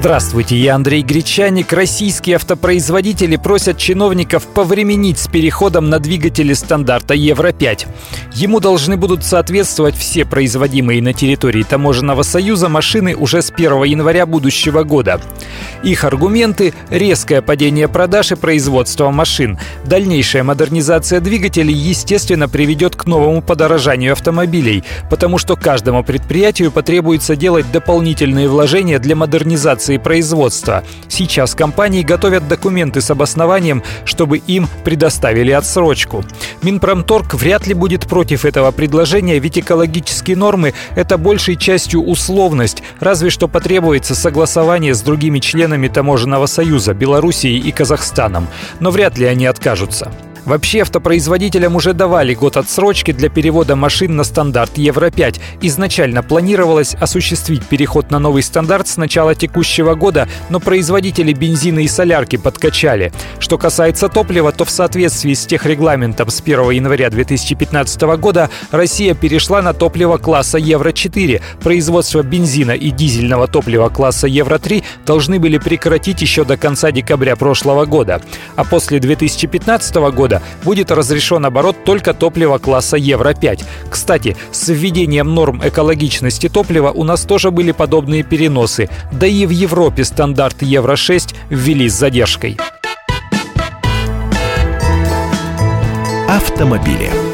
Здравствуйте, я Андрей Гречаник. Российские автопроизводители просят чиновников повременить с переходом на двигатели стандарта Евро-5. Ему должны будут соответствовать все производимые на территории Таможенного союза машины уже с 1 января будущего года. Их аргументы – резкое падение продаж и производства машин. Дальнейшая модернизация двигателей, естественно, приведет к новому подорожанию автомобилей, потому что каждому предприятию потребуется делать дополнительные вложения для модернизации организации производства. Сейчас компании готовят документы с обоснованием, чтобы им предоставили отсрочку. Минпромторг вряд ли будет против этого предложения, ведь экологические нормы – это большей частью условность, разве что потребуется согласование с другими членами Таможенного союза, Белоруссией и Казахстаном. Но вряд ли они откажутся. Вообще автопроизводителям уже давали год отсрочки для перевода машин на стандарт Евро-5. Изначально планировалось осуществить переход на новый стандарт с начала текущего года, но производители бензина и солярки подкачали. Что касается топлива, то в соответствии с техрегламентом с 1 января 2015 года Россия перешла на топливо класса Евро-4. Производство бензина и дизельного топлива класса Евро-3 должны были прекратить еще до конца декабря прошлого года. А после 2015 года будет разрешен оборот только топлива класса Евро-5. Кстати, с введением норм экологичности топлива у нас тоже были подобные переносы. Да и в Европе стандарт Евро-6 ввели с задержкой. Автомобили.